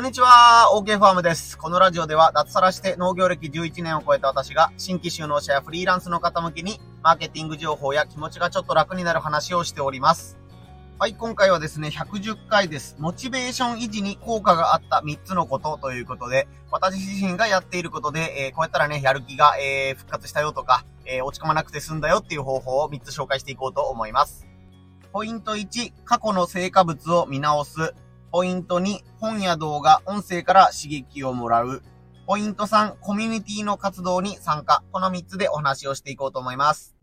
こんにちは、OK ファームです。このラジオでは脱サラして農業歴11年を超えた私が新規就農者やフリーランスの方向けにマーケティング情報や気持ちがちょっと楽になる話をしております。はい、今回はですね、110回です。モチベーション維持に効果があった3つのことということで、私自身がやっていることで、えー、こうやったらね、やる気が、えー、復活したよとか、えー、落ち込まなくて済んだよっていう方法を3つ紹介していこうと思います。ポイント1、過去の成果物を見直す。ポイント2、本や動画、音声から刺激をもらう。ポイント3、コミュニティの活動に参加。この3つでお話をしていこうと思います。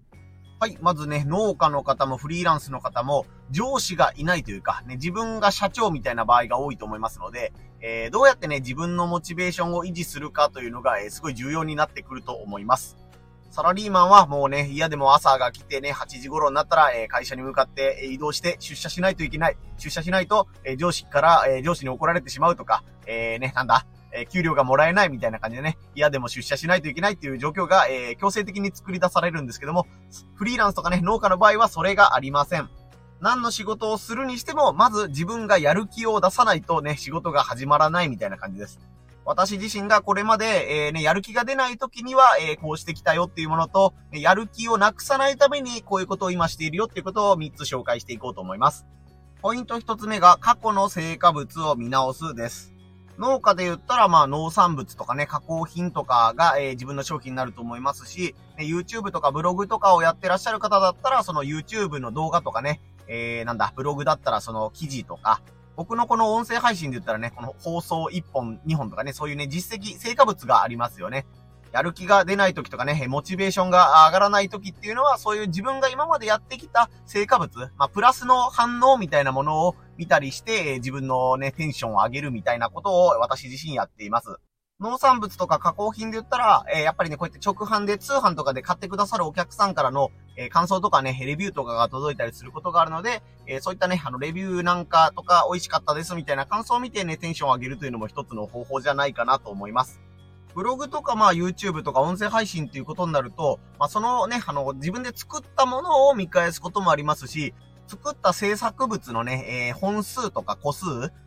はい。まずね、農家の方もフリーランスの方も、上司がいないというか、ね、自分が社長みたいな場合が多いと思いますので、えー、どうやってね、自分のモチベーションを維持するかというのが、えー、すごい重要になってくると思います。サラリーマンはもうね、嫌でも朝が来てね、8時頃になったら、え、会社に向かってえ移動して出社しないといけない。出社しないと、えー、上司から、え、上司に怒られてしまうとか、えー、ね、なんだ、え給料がもらえないみたいな感じでね、嫌でも出社しないといけないっていう状況が、え強制的に作り出されるんですけども、フリーランスとかね、農家の場合はそれがありません。何の仕事をするにしても、まず自分がやる気を出さないとね、仕事が始まらないみたいな感じです。私自身がこれまで、えー、ね、やる気が出ない時には、えー、こうしてきたよっていうものと、やる気をなくさないために、こういうことを今しているよっていうことを3つ紹介していこうと思います。ポイント1つ目が、過去の成果物を見直すです。農家で言ったら、まあ、農産物とかね、加工品とかが、えー、自分の商品になると思いますし、ね、YouTube とかブログとかをやってらっしゃる方だったら、その YouTube の動画とかね、えー、なんだ、ブログだったらその記事とか、僕のこの音声配信で言ったらね、この放送1本、2本とかね、そういうね、実績、成果物がありますよね。やる気が出ない時とかね、モチベーションが上がらない時っていうのは、そういう自分が今までやってきた成果物、まあ、プラスの反応みたいなものを見たりして、自分のね、テンションを上げるみたいなことを私自身やっています。農産物とか加工品で言ったら、えー、やっぱりね、こうやって直販で通販とかで買ってくださるお客さんからの、えー、感想とかね、レビューとかが届いたりすることがあるので、えー、そういったね、あの、レビューなんかとか美味しかったですみたいな感想を見てね、テンションを上げるというのも一つの方法じゃないかなと思います。ブログとかまあ YouTube とか音声配信っていうことになると、まあそのね、あの、自分で作ったものを見返すこともありますし、作った制作物のね、えー、本数とか個数、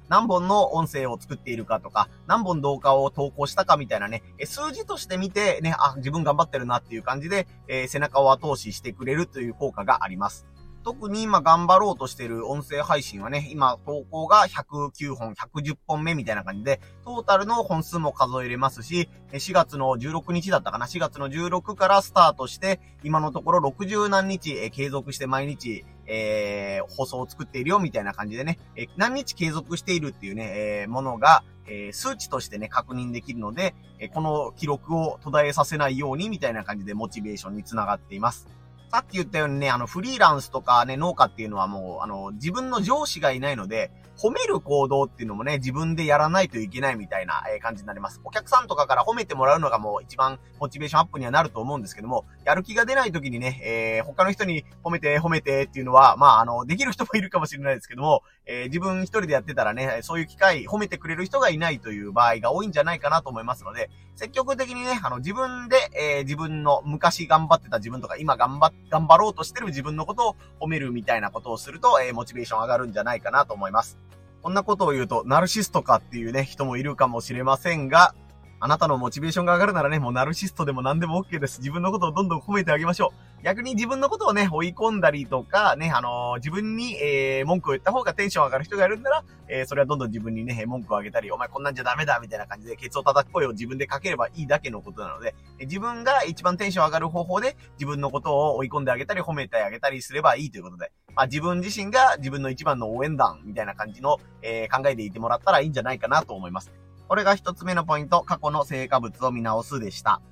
何本の音声を作っているかとか、何本動画を投稿したかみたいなね、数字として見てね、あ、自分頑張ってるなっていう感じで、えー、背中を後押ししてくれるという効果があります。特に今頑張ろうとしてる音声配信はね、今投稿が109本、110本目みたいな感じで、トータルの本数も数えれますし、4月の16日だったかな ?4 月の16からスタートして、今のところ60何日、継続して毎日、えー、放送を作っているよみたいな感じでね、え何日継続しているっていうね、えー、ものが、え、数値としてね、確認できるので、えこの記録を途絶えさせないようにみたいな感じでモチベーションにつながっています。さっき言ったようにね、あの、フリーランスとかね、農家っていうのはもう、あの、自分の上司がいないので、褒める行動っていうのもね、自分でやらないといけないみたいな、え感じになります。お客さんとかから褒めてもらうのがもう一番モチベーションアップにはなると思うんですけども、やる気が出ない時にね、えー、他の人に褒めて褒めてっていうのは、まあ、あの、できる人もいるかもしれないですけども、えー、自分一人でやってたらね、そういう機会、褒めてくれる人がいないという場合が多いんじゃないかなと思いますので、積極的にね、あの、自分で、えー、自分の昔頑張ってた自分とか、今頑張って、頑張ろうとしてる自分のことを褒めるみたいなことをすると、えー、モチベーション上がるんじゃないかなと思います。こんなことを言うと、ナルシストかっていうね、人もいるかもしれませんが、あなたのモチベーションが上がるならね、もうナルシストでも何でも OK です。自分のことをどんどん褒めてあげましょう。逆に自分のことをね、追い込んだりとか、ね、あのー、自分に、えー、文句を言った方がテンション上がる人がいるんなら、えー、それはどんどん自分にね、文句をあげたり、お前こんなんじゃダメだ、みたいな感じで、ケツを叩く声を自分でかければいいだけのことなので、自分が一番テンション上がる方法で、自分のことを追い込んであげたり、褒めてあげたりすればいいということで、まあ、自分自身が自分の一番の応援団みたいな感じの、えー、考えでいてもらったらいいんじゃないかなと思います。これが一つ目のポイント、過去の成果物を見直すでした。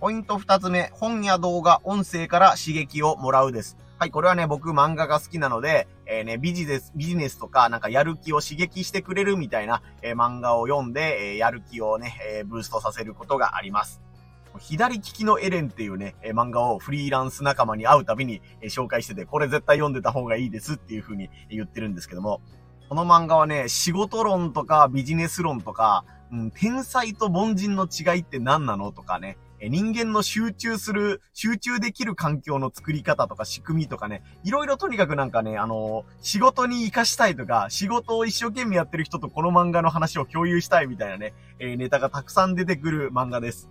ポイント二つ目、本や動画、音声から刺激をもらうです。はい、これはね、僕漫画が好きなので、えー、ね、ビジネス、ビジネスとか、なんかやる気を刺激してくれるみたいな、えー、漫画を読んで、えー、やる気をね、えブーストさせることがあります。左利きのエレンっていうね、え漫画をフリーランス仲間に会うたびに、え紹介してて、これ絶対読んでた方がいいですっていう風に言ってるんですけども、この漫画はね、仕事論とかビジネス論とか、うん、天才と凡人の違いって何なのとかね、え人間の集中する、集中できる環境の作り方とか仕組みとかね、いろいろとにかくなんかね、あの仕事に活かしたいとか、仕事を一生懸命やってる人とこの漫画の話を共有したいみたいなね、えネタがたくさん出てくる漫画です。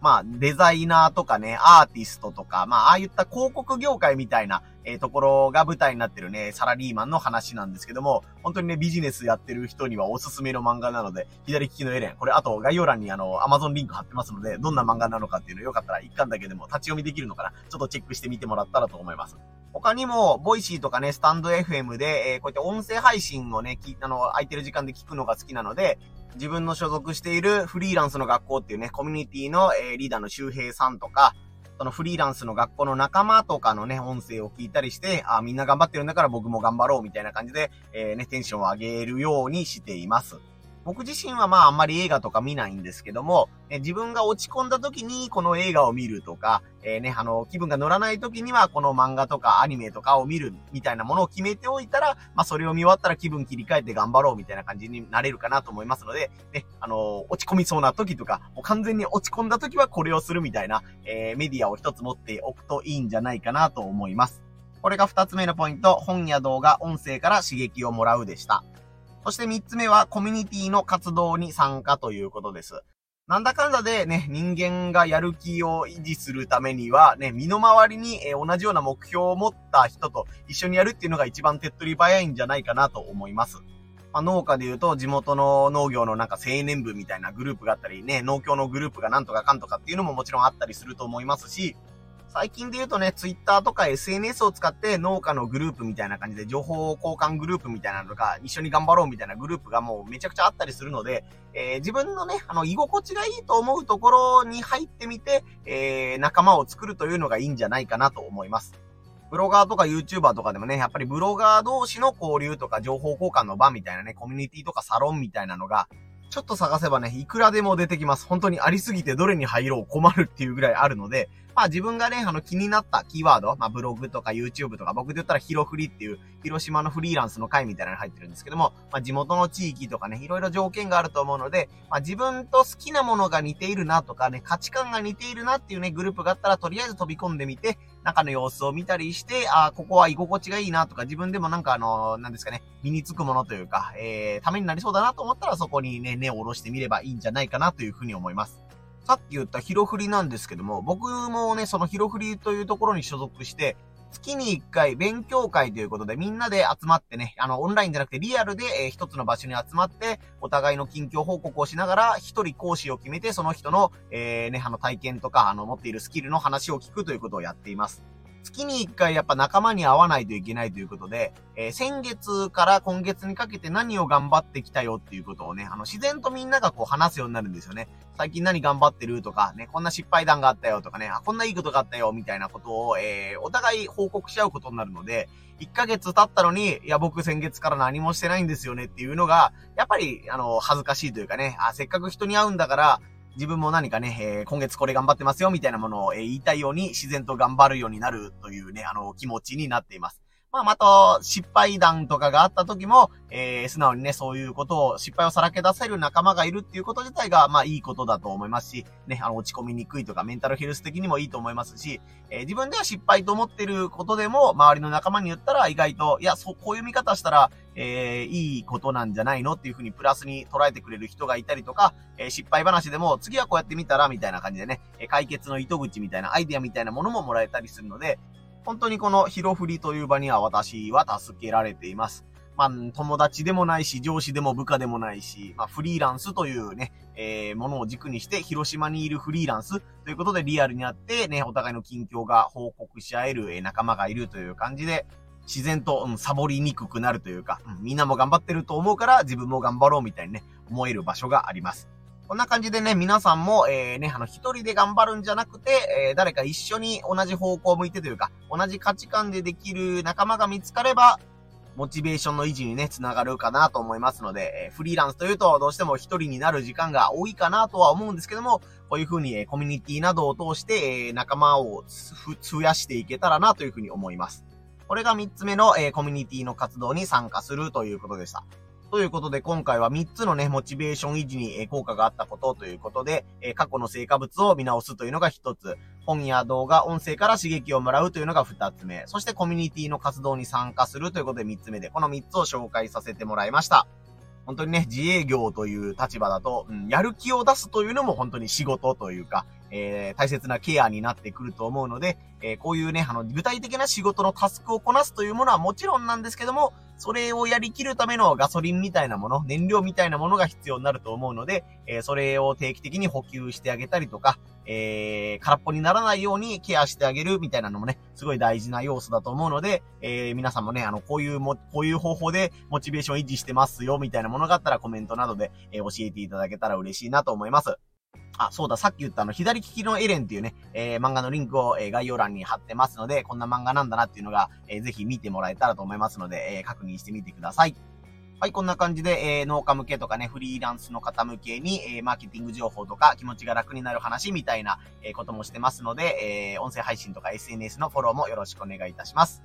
まあ、デザイナーとかね、アーティストとか、まあ、ああいった広告業界みたいな、えー、ところが舞台になってるね、サラリーマンの話なんですけども、本当にね、ビジネスやってる人にはおすすめの漫画なので、左利きのエレン、これあと概要欄にあの、アマゾンリンク貼ってますので、どんな漫画なのかっていうのよかったら一巻だけでも立ち読みできるのかな、ちょっとチェックしてみてもらったらと思います。他にも、 Voicy とかね、 stand.fm で、えー、こうやって音声配信をね、き、あの、空いてる時間で聞くのが好きなので、自分の所属しているフリーランスの学校っていうね、コミュニティの、えー、リーダーの周平さんとか、そのフリーランスの学校の仲間とかのね、音声を聞いたりして、あ、みんな頑張ってるんだから僕も頑張ろうみたいな感じで、えー、ね、テンションを上げるようにしています。僕自身はまああんまり映画とか見ないんですけども、え自分が落ち込んだ時にこの映画を見るとか、えー、ね、あの、気分が乗らない時にはこの漫画とかアニメとかを見るみたいなものを決めておいたら、まあそれを見終わったら気分切り替えて頑張ろうみたいな感じになれるかなと思いますので、ね、あの、落ち込みそうな時とか、もう完全に落ち込んだ時はこれをするみたいな、えー、メディアを一つ持っておくといいんじゃないかなと思います。これが二つ目のポイント、本や動画、音声から刺激をもらうでした。そして三つ目はコミュニティの活動に参加ということです。なんだかんだでね、人間がやる気を維持するためには、ね、身の回りに、え同じような目標を持った人と一緒にやるっていうのが一番手っ取り早いんじゃないかなと思います。まあ、農家で言うと地元の農業のなんか青年部みたいなグループがあったりね、農協のグループがなんとかかんとかっていうのももちろんあったりすると思いますし、最近で言うとね、ツイッターとか SNS を使って農家のグループみたいな感じで情報交換グループみたいなのとか、一緒に頑張ろうみたいなグループがもうめちゃくちゃあったりするので、えー、自分のね、あの、居心地がいいと思うところに入ってみて、えー、仲間を作るというのがいいんじゃないかなと思います。ブロガーとか YouTuber とかでもね、やっぱりブロガー同士の交流とか情報交換の場みたいなね、コミュニティとかサロンみたいなのが、ちょっと探せばね、いくらでも出てきます。本当にありすぎてどれに入ろう困るっていうぐらいあるので、まあ自分がね、あの気になったキーワード、まあブログとか YouTube とか、僕で言ったらヒロフリっていう広島のフリーランスの会みたいなのに入ってるんですけども、まあ地元の地域とかね、いろいろ条件があると思うので、まあ自分と好きなものが似ているなとかね、価値観が似ているなっていうね、グループがあったらとりあえず飛び込んでみて、中の様子を見たりして、あここは居心地がいいなとか、自分でもなんかあの、なんですかね、身につくものというか、えー、ためになりそうだなと思ったらそこにね、根を下ろしてみればいいんじゃないかなというふうに思います。さっき言ったヒロフリなんですけども、僕もね、そのヒロフリというところに所属して、月に1回勉強会ということでみんなで集まってね、あの、オンラインじゃなくてリアルで、えー、一つの場所に集まって、お互いの近況報告をしながら、一人講師を決めて、その人の、えー、ね、あの、体験とか、あの、持っているスキルの話を聞くということをやっています。月に一回やっぱ仲間に会わないといけないということで、えー、先月から今月にかけて何を頑張ってきたよっていうことをね、あの、自然とみんながこう話すようになるんですよね。最近何頑張ってるとか、ね、こんな失敗談があったよとかね、あ、こんないいことがあったよみたいなことを、えー、お互い報告し合うことになるので、1ヶ月経ったのに、いや、僕先月から何もしてないんですよねっていうのが、やっぱり、あの、恥ずかしいというかね、あ、せっかく人に会うんだから、自分も何かね、えー、今月これ頑張ってますよ、みたいなものを、えー、言いたいように自然と頑張るようになるというね、あの、気持ちになっています。まあ、また、失敗談とかがあった時も、えー、素直にね、そういうことを、失敗をさらけ出せる仲間がいるっていうこと自体が、まあ、いいことだと思いますし、ね、あの、落ち込みにくいとか、メンタルヘルス的にもいいと思いますし、えー、自分では失敗と思ってることでも、周りの仲間に言ったら、意外と、いや、そ、こういう見方したら、えー、いいことなんじゃないのっていうふうにプラスに捉えてくれる人がいたりとか、えー、失敗話でも、次はこうやってみたら、みたいな感じでね、解決の糸口みたいなアイディアみたいなものももらえたりするので、本当にこのヒロフリという場には私は助けられています。まあ、友達でもないし、上司でも部下でもないし、まあ、フリーランスというね、えー、ものを軸にして、広島にいるフリーランスということでリアルにあって、ね、お互いの近況が報告し合える、え、仲間がいるという感じで、自然と、うん、サボりにくくなるというか、うん、みんなも頑張ってると思うから自分も頑張ろうみたいにね、思える場所があります。こんな感じでね、皆さんも、えー、ね、あの、一人で頑張るんじゃなくて、えー、誰か一緒に同じ方向を向いてというか、同じ価値観でできる仲間が見つかれば、モチベーションの維持にね、つながるかなと思いますので、え、フリーランスというと、どうしても一人になる時間が多いかなとは思うんですけども、こういう風に、え、コミュニティなどを通して、えー、仲間を増やしていけたらなという風に思います。これが三つ目の、え、コミュニティの活動に参加するということでした。ということで、今回は3つのね、モチベーション維持に効果があったことということで、過去の成果物を見直すというのが1つ、本や動画、音声から刺激をもらうというのが2つ目、そしてコミュニティの活動に参加するということで3つ目で、この3つを紹介させてもらいました。本当にね、自営業という立場だと、うん、やる気を出すというのも本当に仕事というか、えー、大切なケアになってくると思うので、えー、こういうね、あの、具体的な仕事のタスクをこなすというものはもちろんなんですけども、それをやりきるためのガソリンみたいなもの、燃料みたいなものが必要になると思うので、えー、それを定期的に補給してあげたりとか、えー、空っぽにならないようにケアしてあげるみたいなのもね、すごい大事な要素だと思うので、えー、皆さんもね、あの、こういうも、こういう方法でモチベーション維持してますよ、みたいなものがあったらコメントなどで、え、教えていただけたら嬉しいなと思います。あ、そうだ、さっき言ったあの、左利きのエレンっていうね、えー、漫画のリンクを、えー、概要欄に貼ってますので、こんな漫画なんだなっていうのが、えー、ぜひ見てもらえたらと思いますので、えー、確認してみてください。はい、こんな感じで、えー、農家向けとかね、フリーランスの方向けに、えー、マーケティング情報とか気持ちが楽になる話みたいな、えー、こともしてますので、えー、音声配信とか SNS のフォローもよろしくお願いいたします。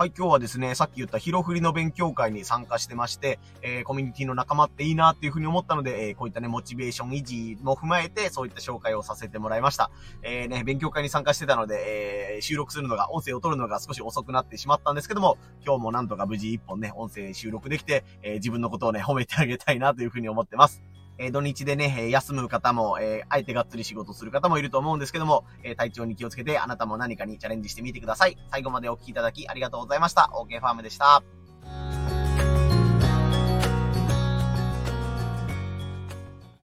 はい、今日はですね、さっき言ったヒロフリの勉強会に参加してまして、えー、コミュニティの仲間っていいなっていうふうに思ったので、えー、こういったね、モチベーション維持も踏まえて、そういった紹介をさせてもらいました。えー、ね、勉強会に参加してたので、えー、収録するのが、音声を取るのが少し遅くなってしまったんですけども、今日もなんとか無事一本ね、音声収録できて、えー、自分のことをね、褒めてあげたいなというふうに思ってます。え土日でね、休む方も、えあえてがっつり仕事する方もいると思うんですけども、え体調に気をつけてあなたも何かにチャレンジしてみてください。最後までお聴きいただきありがとうございました。OK ファームでした。